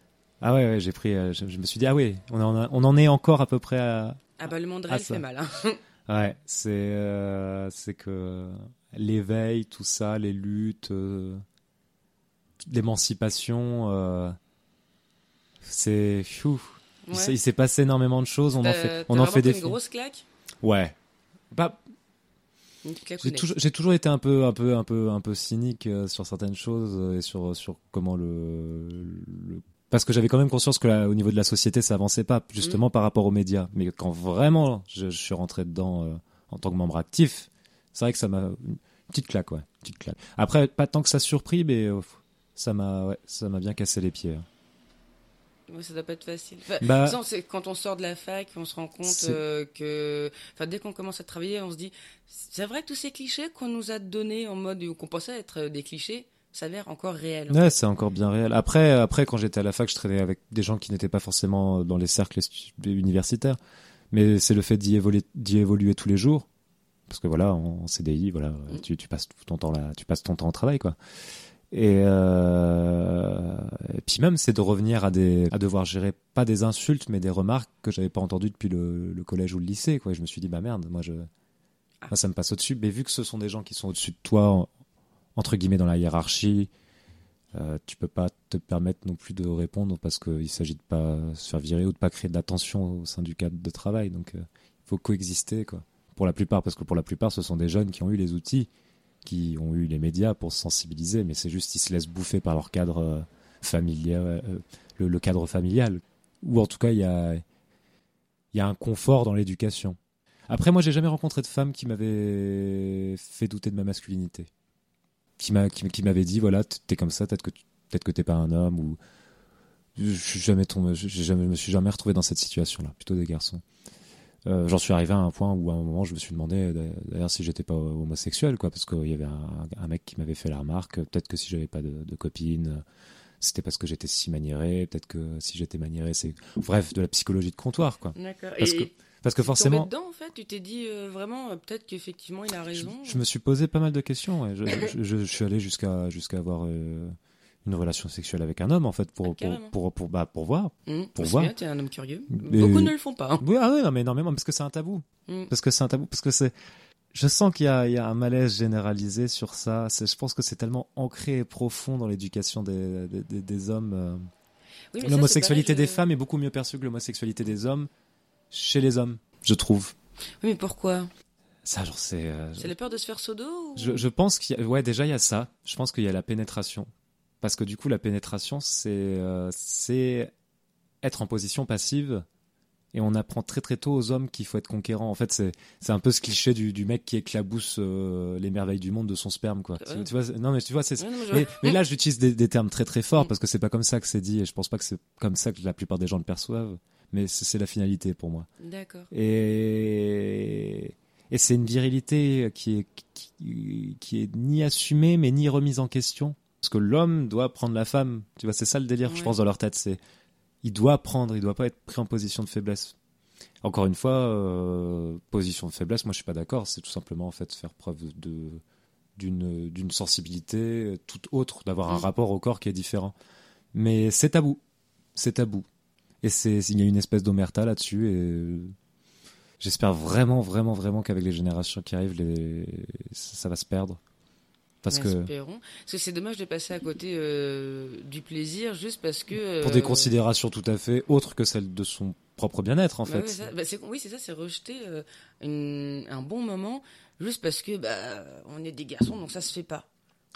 Ah ouais, ouais j'ai pris. Euh, je, je, me suis dit ah oui, on en, on en est encore à peu près à. Ah bah le monde réel fait mal. Hein. ouais, c'est euh, c'est que l'éveil, tout ça, les luttes, euh, l'émancipation, euh, c'est. Ouais. Il s'est passé énormément de choses. On en fait, on en fait des. Une grosse claque? Ouais. Bah. J'ai toujours, toujours, été un peu, un peu, un peu, un peu cynique sur certaines choses et sur, sur comment le, le parce que j'avais quand même conscience que là, au niveau de la société, ça avançait pas, justement mmh. par rapport aux médias. Mais quand vraiment je, je suis rentré dedans euh, en tant que membre actif, c'est vrai que ça m'a une petite claque, ouais, petite claque. Après, pas tant que ça surpris, mais euh, ça m'a, ouais, ça m'a bien cassé les pieds. Hein. Ouais, ça doit pas être facile. Enfin, bah, c'est quand on sort de la fac, on se rend compte euh, que, enfin, dès qu'on commence à travailler, on se dit, c'est vrai que tous ces clichés qu'on nous a donnés en mode qu'on pensait être des clichés, s'avère encore réel. Ouais, c'est encore bien réel. Après, après, quand j'étais à la fac, je traînais avec des gens qui n'étaient pas forcément dans les cercles universitaires, mais c'est le fait d'y évoluer, d'y évoluer tous les jours, parce que voilà, en CDI, voilà, mm. tu, tu, passes tout ton temps là, tu passes ton temps au travail, quoi. Et, euh... et puis même, c'est de revenir à des, à devoir gérer pas des insultes, mais des remarques que j'avais pas entendues depuis le, le, collège ou le lycée, quoi. Et je me suis dit, bah merde, moi je, ah. moi, ça me passe au-dessus. Mais vu que ce sont des gens qui sont au-dessus de toi entre guillemets dans la hiérarchie. Euh, tu peux pas te permettre non plus de répondre parce qu'il s'agit de pas se faire virer ou de pas créer de la au sein du cadre de travail. Donc il euh, faut coexister quoi. Pour la plupart, parce que pour la plupart, ce sont des jeunes qui ont eu les outils, qui ont eu les médias pour se sensibiliser, mais c'est juste qu'ils se laissent bouffer par leur cadre euh, familial, euh, le, cadre familial, ou en tout cas il y a il y a un confort dans l'éducation. Après, moi, j'ai jamais rencontré de femme qui m'avait fait douter de ma masculinité qui m'a qui, m'avait dit voilà t'es comme ça peut-être que peut-être que t'es pas un homme ou je jamais tombé je jamais me suis jamais retrouvé dans cette situation là plutôt des garçons. Euh, j'en suis arrivé à un point où à un moment je me suis demandé d'ailleurs si j'étais pas homosexuel quoi parce qu'il y avait un, mec qui m'avait fait la remarque peut-être que si j'avais pas de copine c'était parce que j'étais si maniéré peut-être que si j'étais maniéré c'est bref de la psychologie de comptoir quoi d'accord parce et... que parce que forcément. dedans, en fait, tu t'es dit euh, vraiment, euh, peut-être qu'effectivement, il a raison. Je, je, me suis posé pas mal de questions. Ouais. Je, je, je, suis allé jusqu'à jusqu'à avoir euh, une relation sexuelle avec un homme, en fait, pour ah, pour, pour, pour, bah, pour voir. Mmh, pour voir. Bien, es un homme curieux. Beaucoup ne le font pas. Hein. Oui, ah oui, non, mais énormément, parce que c'est un tabou. Mmh. Parce que c'est un tabou, parce que c'est. Je sens qu'il y a, il y a un malaise généralisé sur ça. Je pense que c'est tellement ancré et profond dans l'éducation des, des, des, des, hommes. Euh Oui, L'homosexualité des je- femmes est beaucoup mieux perçue que l'homosexualité des hommes chez les hommes, je trouve. Oui, mais pourquoi? Ça, genre, c'est. euh, C'est la peur de se faire sodo ou... je, je pense qu'il y a. Ouais, déjà, il y a ça. Je pense qu'il y a la pénétration. Parce que du coup, la pénétration, c'est euh, c'est être en position passive. Et on apprend très très tôt aux hommes qu'il faut être conquérant. En fait, c'est c'est un peu ce cliché du, du mec qui éclabousse euh, les merveilles du monde de son sperme, quoi. Ouais. Tu, tu vois, c'est- non mais tu vois, c'est Ouais, mais je- mais, mais là, j'utilise des, des termes très très forts Mm. parce que c'est pas comme ça que c'est dit et je pense pas que c'est comme ça que la plupart des gens le perçoivent. Mais c'est la finalité pour moi. D'accord. Et, et c'est une virilité qui est, qui, qui est ni assumée mais ni remise en question. Parce que l'homme doit prendre la femme. Tu vois, c'est ça le délire, je pense, dans leur tête. C'est il doit prendre, il doit pas être pris en position de faiblesse. Encore une fois, euh, position de faiblesse, moi je suis pas d'accord. C'est tout simplement en fait faire preuve de d'une d'une sensibilité toute autre, d'avoir un Mm. rapport au corps qui est différent. Mais c'est tabou, c'est tabou. Et c'est il y a une espèce d'omerta là-dessus et euh, j'espère vraiment vraiment vraiment qu'avec les générations qui arrivent, les ça va se perdre. Parce que. Parce que c'est dommage de passer à côté euh, du plaisir juste parce que. pour des euh, considérations tout à fait autres que celles de son propre bien-être en bah fait. ça- bah c'est- oui, c'est ça, c'est rejeter euh, une- un bon moment juste parce que bah, on est des garçons, donc ça se fait pas.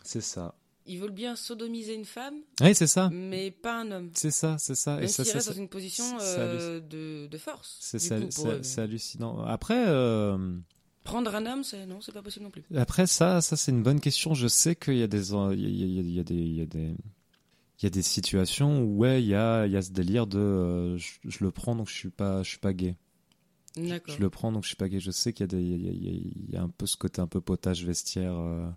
C'est ça. Ils veulent bien sodomiser une femme, Oui, c'est ça. mais pas un homme. C'est ça, c'est ça. Même Et ça, ça- dans une position euh, de, de force. c'est hallucinant. Après, euh, Prendre un homme, c'est non, c'est pas possible non plus. après ça, ça c'est une bonne question. Je sais qu'il y a des, il y a, des, il y a des, il y a des situations où ouais, il y a, il y a ce délire de, euh, je, je le prends donc je suis pas, je suis pas gay. D'accord. Je le prends donc je suis pas gay. Je sais qu'il y a des, il y a, il y a- il y a un peu ce côté un peu potage vestiaire euh,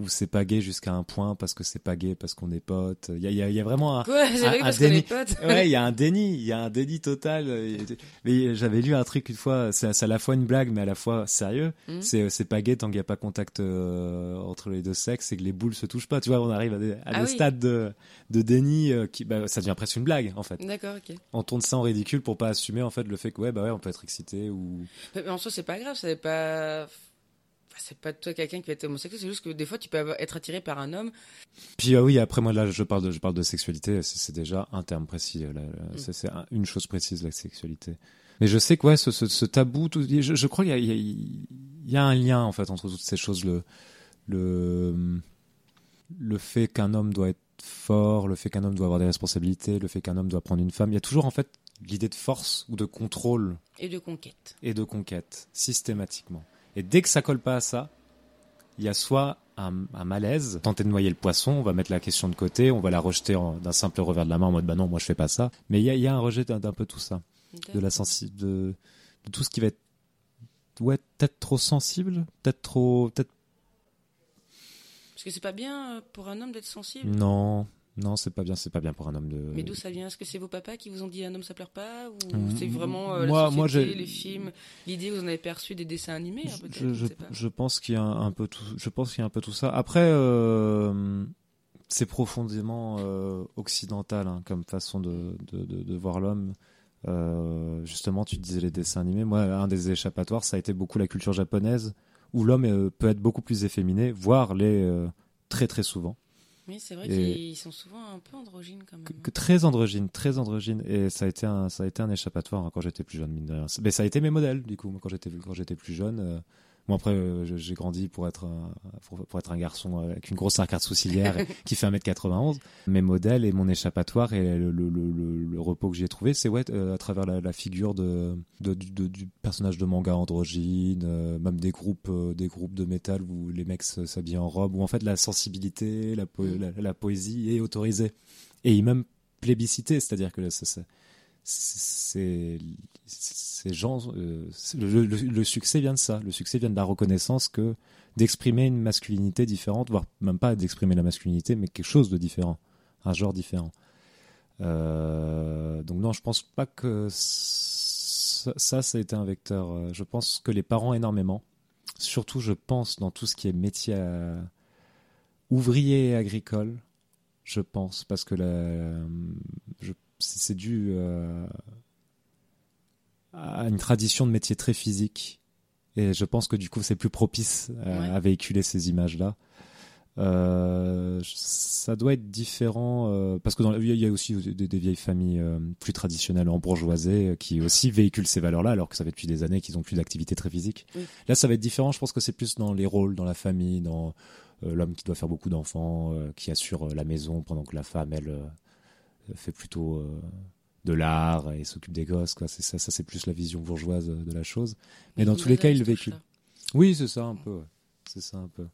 où c'est pas gay jusqu'à un point parce que c'est pas gay parce qu'on est potes. Il y a, il y a, il y a vraiment un, Quoi C'est un- vrai un parce qu'on déni. est potes. ouais, il y a un déni, il y a un déni total. Mais j'avais lu un truc une fois, c'est à la fois une blague mais à la fois sérieux. Mhm. C'est c'est pas gay tant qu'il n'y a pas contact euh, entre les deux sexes et que les boules se touchent pas. Tu vois, on arrive à des, à Ah des oui. stades de, de déni euh, qui, bah, ça devient presque une blague en fait. D'accord, ok. On tourne ça en ridicule pour pas assumer en fait le fait que ouais bah ouais on peut être excité ou Mais mais en soi, c'est pas grave, c'est pas. C'est pas toi quelqu'un qui va être homosexuel, c'est juste que des fois tu peux être attiré par un homme. Puis ah oui, après moi là je parle de je parle de sexualité, c'est déjà un terme précis, là, c'est c'est un- une chose précise la sexualité. Mais je sais que ouais, ce, ce, ce tabou, tout, je, je crois qu'il y y a un lien en fait entre toutes ces choses, le le le fait qu'un homme doit être fort, le fait qu'un homme doit avoir des responsabilités, le fait qu'un homme doit prendre une femme, il y a toujours en fait l'idée de force ou de contrôle Et de conquête. et de conquête systématiquement. Et dès que ça colle pas à ça, il y a soit un, un malaise, tenter de noyer le poisson, on va mettre la question de côté, on va la rejeter d'un simple revers de la main en mode bah non, moi je fais pas ça. Mais il y a, il y a un rejet d'un peu tout ça, de la sensi de, de tout ce qui va être ouais peut-être trop sensible, peut-être trop, peut-être Parce que c'est pas bien euh, pour un homme d'être sensible. non, non c'est pas bien, c'est pas bien pour un homme de. Mais d'où ça vient? Est-ce que c'est vos papas qui vous ont dit un homme ça pleure pas? Ou Mm, c'est vraiment euh, moi- la moi, société, les films, l'idée vous en avez perçu des dessins animés hein, peut-être je, je pas. pense qu'il y a un, un peu tout je pense qu'il y a un peu tout ça. Après euh, c'est profondément euh, occidental hein, comme façon de, de, de, de voir l'homme. Euh, justement tu disais les dessins animés. Moi un des échappatoires ça a été beaucoup la culture japonaise où l'homme euh, peut être beaucoup plus efféminé voire les euh, très très souvent Oui, c'est vrai qu'ils sont souvent un peu androgynes quand même. que, que très androgyne, très androgyne, et ça a été un, ça a été un échappatoire hein, quand j'étais plus jeune, mine de rien. Mais ça a été mes modèles, du coup, moi, quand j'étais, quand j'étais plus jeune. euh, Bon après, euh, j'ai grandi pour être un, pour, pour être un garçon avec une grosse arcade sourcilière qui fait 1m91. Mes modèles et mon échappatoire et le, le, le, le- le repos que j'y ai trouvé, c'est ouais, euh, à travers la, la figure de, de, du- de- du personnage de manga androgyne, euh, même des groupes, euh, des groupes de métal où les mecs s'habillent en robe, où en fait la sensibilité, la, po- la, la poésie est autorisée et même plébiscité, c'est-à-dire que ça- ça- ces gens, euh, le, succès vient de ça. Le succès vient de la reconnaissance que d'exprimer une masculinité différente, voire même pas d'exprimer la masculinité, mais quelque chose de différent, un genre différent. Euh, donc non, je pense pas que ça, ça, a été un vecteur. Euh, Je pense que les parents énormément. Surtout, je pense dans tout ce qui est métier ouvrier et agricole. Je pense parce que la, c'est dû euh, à une tradition de métier très physique et je pense que du coup c'est plus propice à, Ouais. à véhiculer ces images là Euh, ça doit être différent euh, parce que dans il y a aussi des, des vieilles familles euh, plus traditionnelles en bourgeoisie euh, qui aussi véhiculent ces valeurs-là alors que ça fait depuis des années qu'ils ont plus d'activité très physique. Oui. Là, ça va être différent. Je pense que c'est plus dans les rôles, dans la famille, dans euh, l'homme qui doit faire beaucoup d'enfants, euh, qui assure euh, la maison pendant que la femme elle euh, fait plutôt euh, de l'art et s'occupe des gosses. Quoi. C'est ça, ça c'est plus la vision bourgeoise de la chose. Mais dans tous les cas, il le là. Oui, c'est ça un peu. ouais. C'est ça un peu.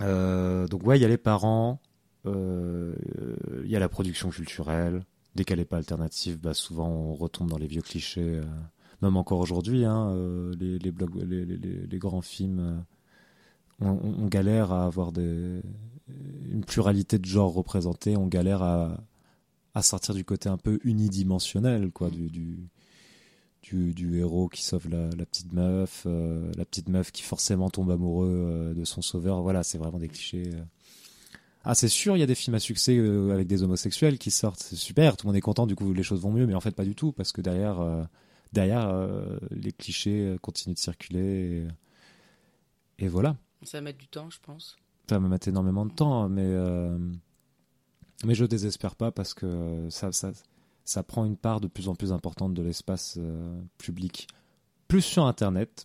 Euh, donc ouais, il y a les parents, euh, il y a la production culturelle. Dès qu'elle n'est pas alternative, bah souvent on retombe dans les vieux clichés. euh, même encore aujourd'hui, hein, euh, les, les, blogs, les, les, les- les grands films, euh, on, on- on galère à avoir des, une pluralité de genres représentés. On galère à, à sortir du côté un peu unidimensionnel, quoi, du, du, du, du héros qui sauve la, la petite meuf, euh, la petite meuf qui forcément tombe amoureux euh, de son sauveur. Voilà, c'est vraiment des clichés. euh. Ah, c'est sûr, il y a des films à succès euh, avec des homosexuels qui sortent, c'est super, tout le monde est content, du coup les choses vont mieux, mais en fait pas du tout, parce que derrière, derrière les clichés continuent de circuler. Et, et voilà. Ça va mettre du temps, je pense. Ça va me mettre énormément de temps, mais, euh, mais je désespère pas parce que ça, ça, ça prend une part de plus en plus importante de l'espace euh, public. Plus sur Internet,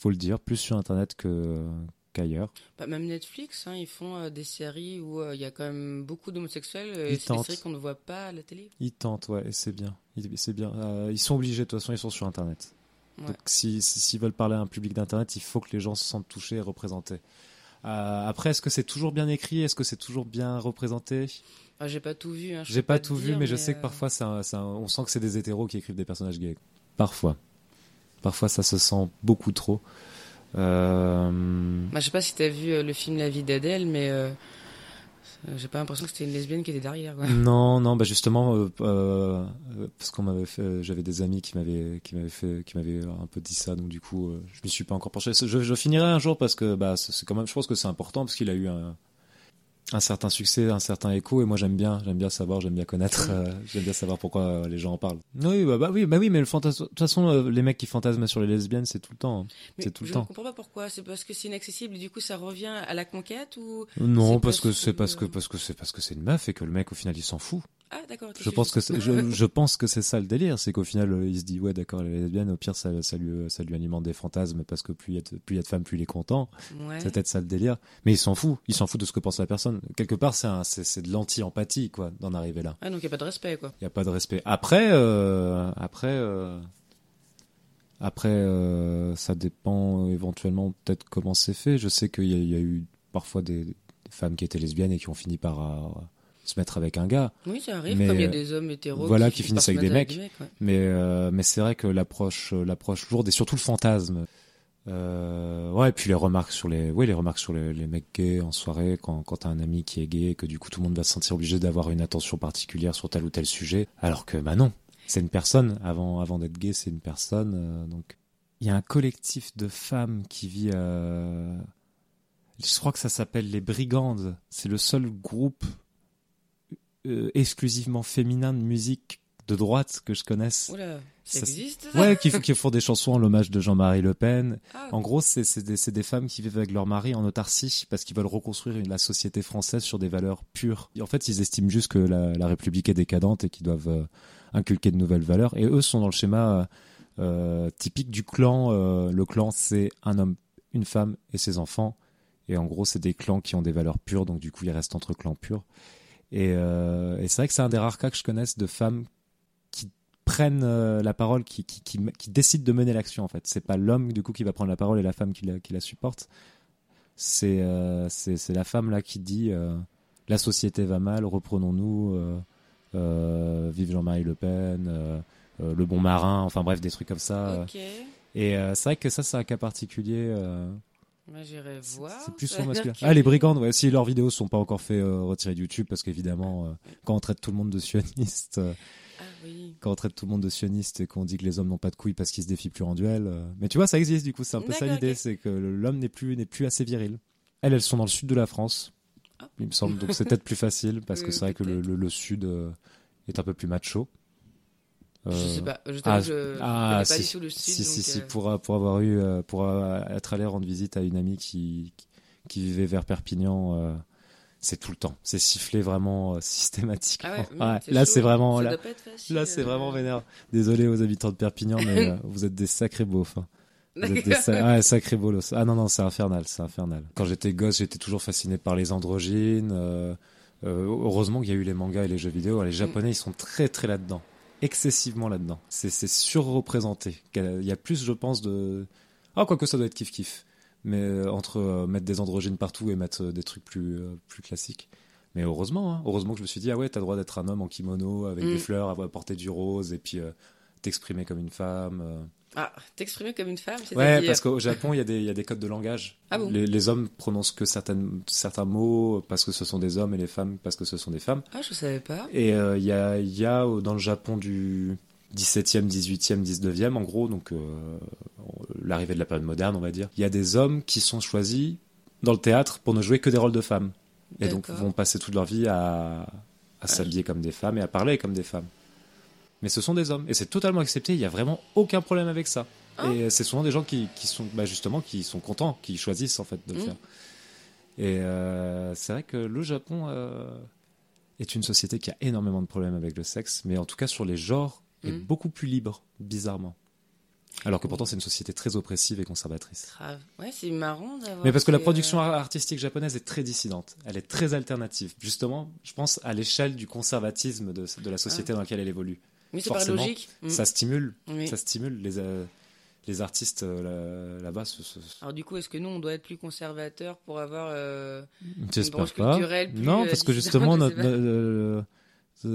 faut le dire, plus sur Internet que qu'ailleurs. Bah, même Netflix, hein, ils font euh, des séries où euh, il y a quand même beaucoup d'homosexuels. et c'est des séries qu'on ne voit pas à la télé. Ils tentent, ouais, et c'est bien. Ils, c'est bien. Ils sont obligés, de toute façon, ils sont sur Internet. Ouais. Donc, si- si- s'ils veulent parler à un public d'Internet, il faut que les gens se sentent touchés et représentés. Euh, après, est-ce que c'est toujours bien écrit? Est-ce que c'est toujours bien représenté? Enfin, j'ai pas tout vu. Hein, J'ai pas tout vu, dire, mais je sais que euh, parfois, c'est un- on sent que c'est des hétéros qui écrivent des personnages gays. Parfois. Parfois, ça se sent beaucoup trop. Euh, Bah, je sais pas si t'as vu euh, le film La vie d'Adèle, mais j'ai pas l'impression que c'était une lesbienne qui était derrière. Non, non, bah justement, euh, euh, euh, parce qu'on m'avait fait, euh, j'avais des amis qui m'avaient, qui m'avaient fait, qui m'avaient un peu dit ça, donc du coup, euh, je m'y suis pas encore penché. Je, je finirai un jour parce que, bah, c'est quand même, je pense que c'est important parce qu'il a eu un, un certain succès, un certain écho, et moi j'aime bien, j'aime bien savoir, j'aime bien connaître, euh, j'aime bien savoir pourquoi euh, les gens en parlent. Oui, bah, bah oui, bah oui, mais le fantasme, de toute façon, euh, les mecs qui fantasment sur les lesbiennes, c'est tout le temps. hein. Mais C'est tout le je temps. ne comprends pas pourquoi. C'est parce que c'est inaccessible et du coup ça revient à la conquête ou Non, parce que c'est parce que parce que c'est parce que c'est une meuf et que le mec au final il s'en fout. Ah d'accord. Je c'est pense que je, je pense que c'est ça le délire, c'est qu'au final il se dit ouais d'accord elle est lesbienne, au pire ça, ça lui ça lui alimente des fantasmes parce que plus il y a de, plus il y a de femmes plus il est content. Ouais. C'est peut-être ça le délire, mais il s'en fout, il s'en fout de ce que pense la personne. Quelque part c'est de l'anti-empathie quoi d'en arriver là. Ah donc y a pas de respect quoi. Il y a pas de respect. Après euh, après euh, après euh, ça dépend éventuellement peut-être comment c'est fait. Je sais qu'il y a, il y a eu parfois des, des femmes qui étaient lesbiennes et qui ont fini par se mettre avec un gars. Oui ça arrive Mais, comme il y a des hommes hétéros voilà, qui, qui finissent avec des ouais. Mais, mais c'est vrai que l'approche, l'approche lourde et surtout le fantasme. Euh, ouais, et puis les remarques sur les, ouais, les remarques sur les, les mecs gays en soirée, quand, quand t'as un ami qui est gay, et que du coup tout le monde va se sentir obligé d'avoir une attention particulière sur tel ou tel sujet, alors que bah non, c'est une personne. Avant, avant d'être gay, c'est une personne. euh, donc, il y a un collectif de femmes qui vit. Euh, je crois que ça s'appelle les Brigandes. C'est le seul groupe euh, exclusivement féminin de musique de droite que je connaisse. Oula, ça, Ça, existe Ouais, qui, qui font des chansons en l'hommage de Jean-Marie Le Pen. Ah, En gros, c'est c'est des, c'est des femmes qui vivent avec leur mari en autarcie parce qu'ils veulent reconstruire une- la société française sur des valeurs pures. Et en fait, ils estiment juste que la, la République est décadente et qu'ils doivent euh, inculquer de nouvelles valeurs. Et eux sont dans le schéma euh, typique du clan. euh, le clan, c'est un homme, une femme et ses enfants. Et en gros, c'est des clans qui ont des valeurs pures, donc du coup, ils restent entre clans purs. Et, euh, et c'est vrai que c'est un des rares cas que je connaisse de femmes prennent euh, la parole, qui, qui, qui, qui décident de mener l'action en fait. C'est pas l'homme du coup qui va prendre la parole et la femme qui la, supporte. C'est euh, c'est la femme là qui dit euh, la société va mal, reprenons-nous, vive Jean-Marie Le Pen, le bon marin, enfin bref des trucs comme ça. Et c'est vrai que ça c'est un cas particulier. j'irai c'est voir. c'est plus l'air masculin. Ah, les brigandes, ouais. Si leurs vidéos sont pas encore fait euh, retirer de YouTube, parce qu'évidemment, euh, quand on traite tout le monde de sioniste, euh, oui. quand on traite tout le monde de sioniste et qu'on dit que les hommes n'ont pas de couilles parce qu'ils se défient plus en duel. euh, Mais tu vois, ça existe du coup. C'est un peu ça l'idée, c'est que l'homme n'est plus n'est plus assez viril. Elles, elles sont dans le sud de la France, Ah. il me semble. Donc c'est peut-être plus facile parce que c'est vrai que le, le, le sud euh, est un peu plus macho. Je Euh, sais pas. Je ah, je ah, pas si, du tout le style. si, si, donc, si, euh, pour, pour avoir eu, pour être allé rendre visite à une amie qui, qui vivait vers Perpignan, euh, c'est tout le temps. C'est sifflé vraiment euh, systématiquement. Ah ouais, Ouais, c'est là, c'est vraiment Ça là, c'est vraiment vénère. Désolé aux habitants de Perpignan, mais euh, vous êtes des sacrés beaufs. hein. Vous êtes des D'accord. sa- ouais, sacrés bolos. Ah non non, c'est infernal, c'est infernal. Quand j'étais gosse, j'étais toujours fasciné par les androgynes. euh, heureusement qu'il y a eu les mangas et les jeux vidéo. Les Japonais, ils sont très très là-dedans, excessivement là-dedans. C'est c'est surreprésenté. Il y a plus, je pense, de ah quoique ça doit être kiff kiff. Mais euh, entre euh, mettre des androgynes partout et mettre euh, des trucs plus plus classiques. Mais heureusement, hein, heureusement que je me suis dit ah ouais, t'as le droit d'être un homme en kimono avec Mm. des fleurs, avoir porter du rose et puis euh, t'exprimer comme une femme. euh. Ah, t'exprimer comme une femme, c'est Ouais, parce qu'au Japon, il y, a des- il y a des codes de langage. Ah bon? Les, les hommes prononcent que certaines, certains mots parce que ce sont des hommes et les femmes parce que ce sont des femmes. Ah, je savais pas. Et euh, il y, a, y a dans le Japon du 17e, 18e, 19e, en gros, donc euh, l'arrivée de la période moderne, on va dire, il y a des hommes qui sont choisis dans le théâtre pour ne jouer que des rôles de femmes. Et donc vont passer toute leur vie à, à s'habiller comme des femmes et à parler comme des femmes. Mais ce sont des hommes. Et c'est totalement accepté, il n'y a vraiment aucun problème avec ça. Ah. Et c'est souvent des gens qui, qui sont bah, justement qui sont contents, qui choisissent en fait de le Mm. faire. Et euh, c'est vrai que le Japon euh, est une société qui a énormément de problèmes avec le sexe, mais en tout cas sur les genres est Mm. beaucoup plus libre, bizarrement. Alors que pourtant c'est une société très oppressive et conservatrice. Grave. Ouais, c'est marrant d'avoir. Mais parce que la production euh, ar- artistique japonaise est très dissidente, elle est très alternative. Justement, je pense à l'échelle du conservatisme de, de la société dans laquelle elle évolue. Oui, c'est pas logique. Mm. Ça stimule, Oui. ça stimule les, euh, les artistes euh, là- là-bas. Alors du coup, est-ce que nous, on doit être plus conservateur pour avoir J'espère branche pas. culturelle plus, non, parce que justement, notre,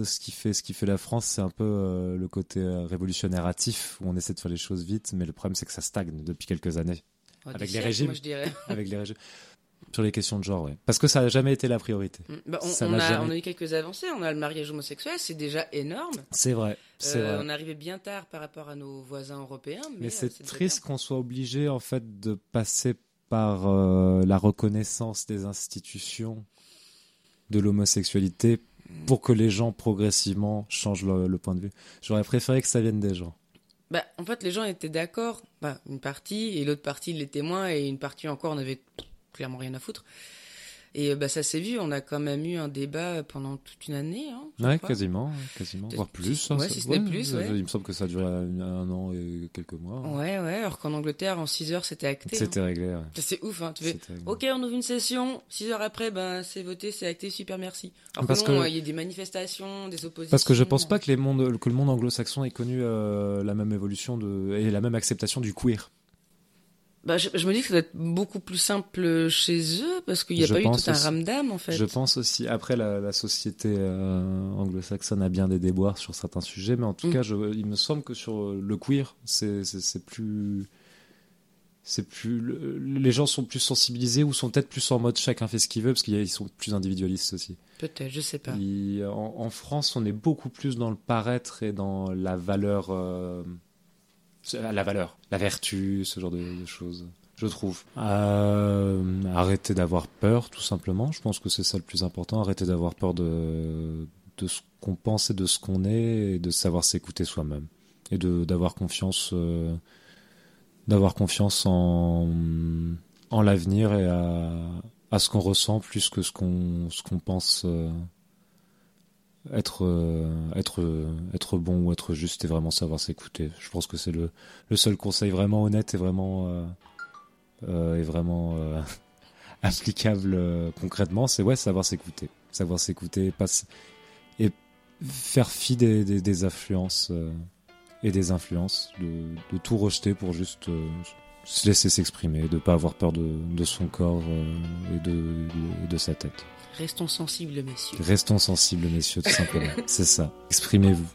ce qui fait ce qui fait la France, c'est un peu euh, le côté euh, révolutionnaire hâtif où on essaie de faire les choses vite, mais le problème c'est que ça stagne depuis quelques années Oh, avec les siècles, régimes. Moi, je dirais. avec les régimes. Sur les questions de genre, ouais. Parce que ça n'a jamais été la priorité. Mm. Bah, on, a, jamais- on a eu quelques avancées. On a le mariage homosexuel, c'est déjà énorme. C'est vrai, Euh, vrai. on arrivé bien tard par rapport à nos voisins européens. Mais, Mais euh, c'est triste qu'on soit obligé en fait de passer par euh, la reconnaissance des institutions de l'homosexualité pour que les gens progressivement changent le, point de vue. J'aurais préféré que ça vienne des gens. Bah, en fait, les gens étaient d'accord, bah, une partie, et l'autre partie l'était moins, et une partie encore, on clairement rien à foutre. Et euh, bah, ça s'est vu, on a quand même eu un débat pendant toute une année. Hein, Ouais, quasiment, quasiment, Si- voire plus. hein, ouais, ça- si ce n'est plus, ouais. Il me semble que ça a duré un, un an et quelques mois. Ouais, ouais, alors qu'en Angleterre, en 6 heures, c'était acté. hein. C'était réglé. ouais. C'est ouf, hein. Tu fais, ok, on ouvre une session, 6 heures après, ben, c'est voté, c'est acté, super, merci. Alors Parce que non, que- il y a des manifestations, des oppositions. Parce que je pense pas que, les mondes, que le monde anglo-saxon ait connu euh, la même évolution de, et la même acceptation du queer. Bah, je, je me dis que ça doit être beaucoup plus simple chez eux, parce qu'il n'y a Je pas eu tout un aussi. ramdam, en fait. Je pense aussi. Après, la, la société euh, anglo-saxonne a bien des déboires sur certains sujets, mais en tout Mm. cas, je, il me semble que sur le queer, c'est plus. C'est plus. le- Les gens sont plus sensibilisés ou sont peut-être plus en mode chacun fait ce qu'il veut, parce qu'ils sont plus individualistes aussi. Peut-être, je sais pas. En France, on est beaucoup plus dans le paraître et dans la valeur. euh, la valeur, la vertu, ce genre de, choses, je trouve. Euh, arrêter d'avoir peur, tout simplement. Je pense que c'est ça le plus important. Arrêter d'avoir peur de, de ce qu'on pense et de ce qu'on est et de savoir s'écouter soi-même. Et d'avoir confiance, euh, d'avoir confiance en, en l'avenir et à, à ce qu'on ressent plus que ce qu'on ce qu'on pense euh, être euh, être être bon ou être juste et vraiment savoir s'écouter. Je pense que c'est le le seul conseil vraiment honnête et vraiment euh, euh, et vraiment euh, applicable euh, concrètement, c'est ouais savoir s'écouter, savoir s'écouter, s- et faire fi des des, euh, et des influences, de, de tout rejeter pour juste euh, se laisser s'exprimer, de pas avoir peur de, de son corps euh, et de, de sa tête. Restons sensibles, messieurs. Restons sensibles, messieurs, tout simplement. C'est ça. Exprimez-vous.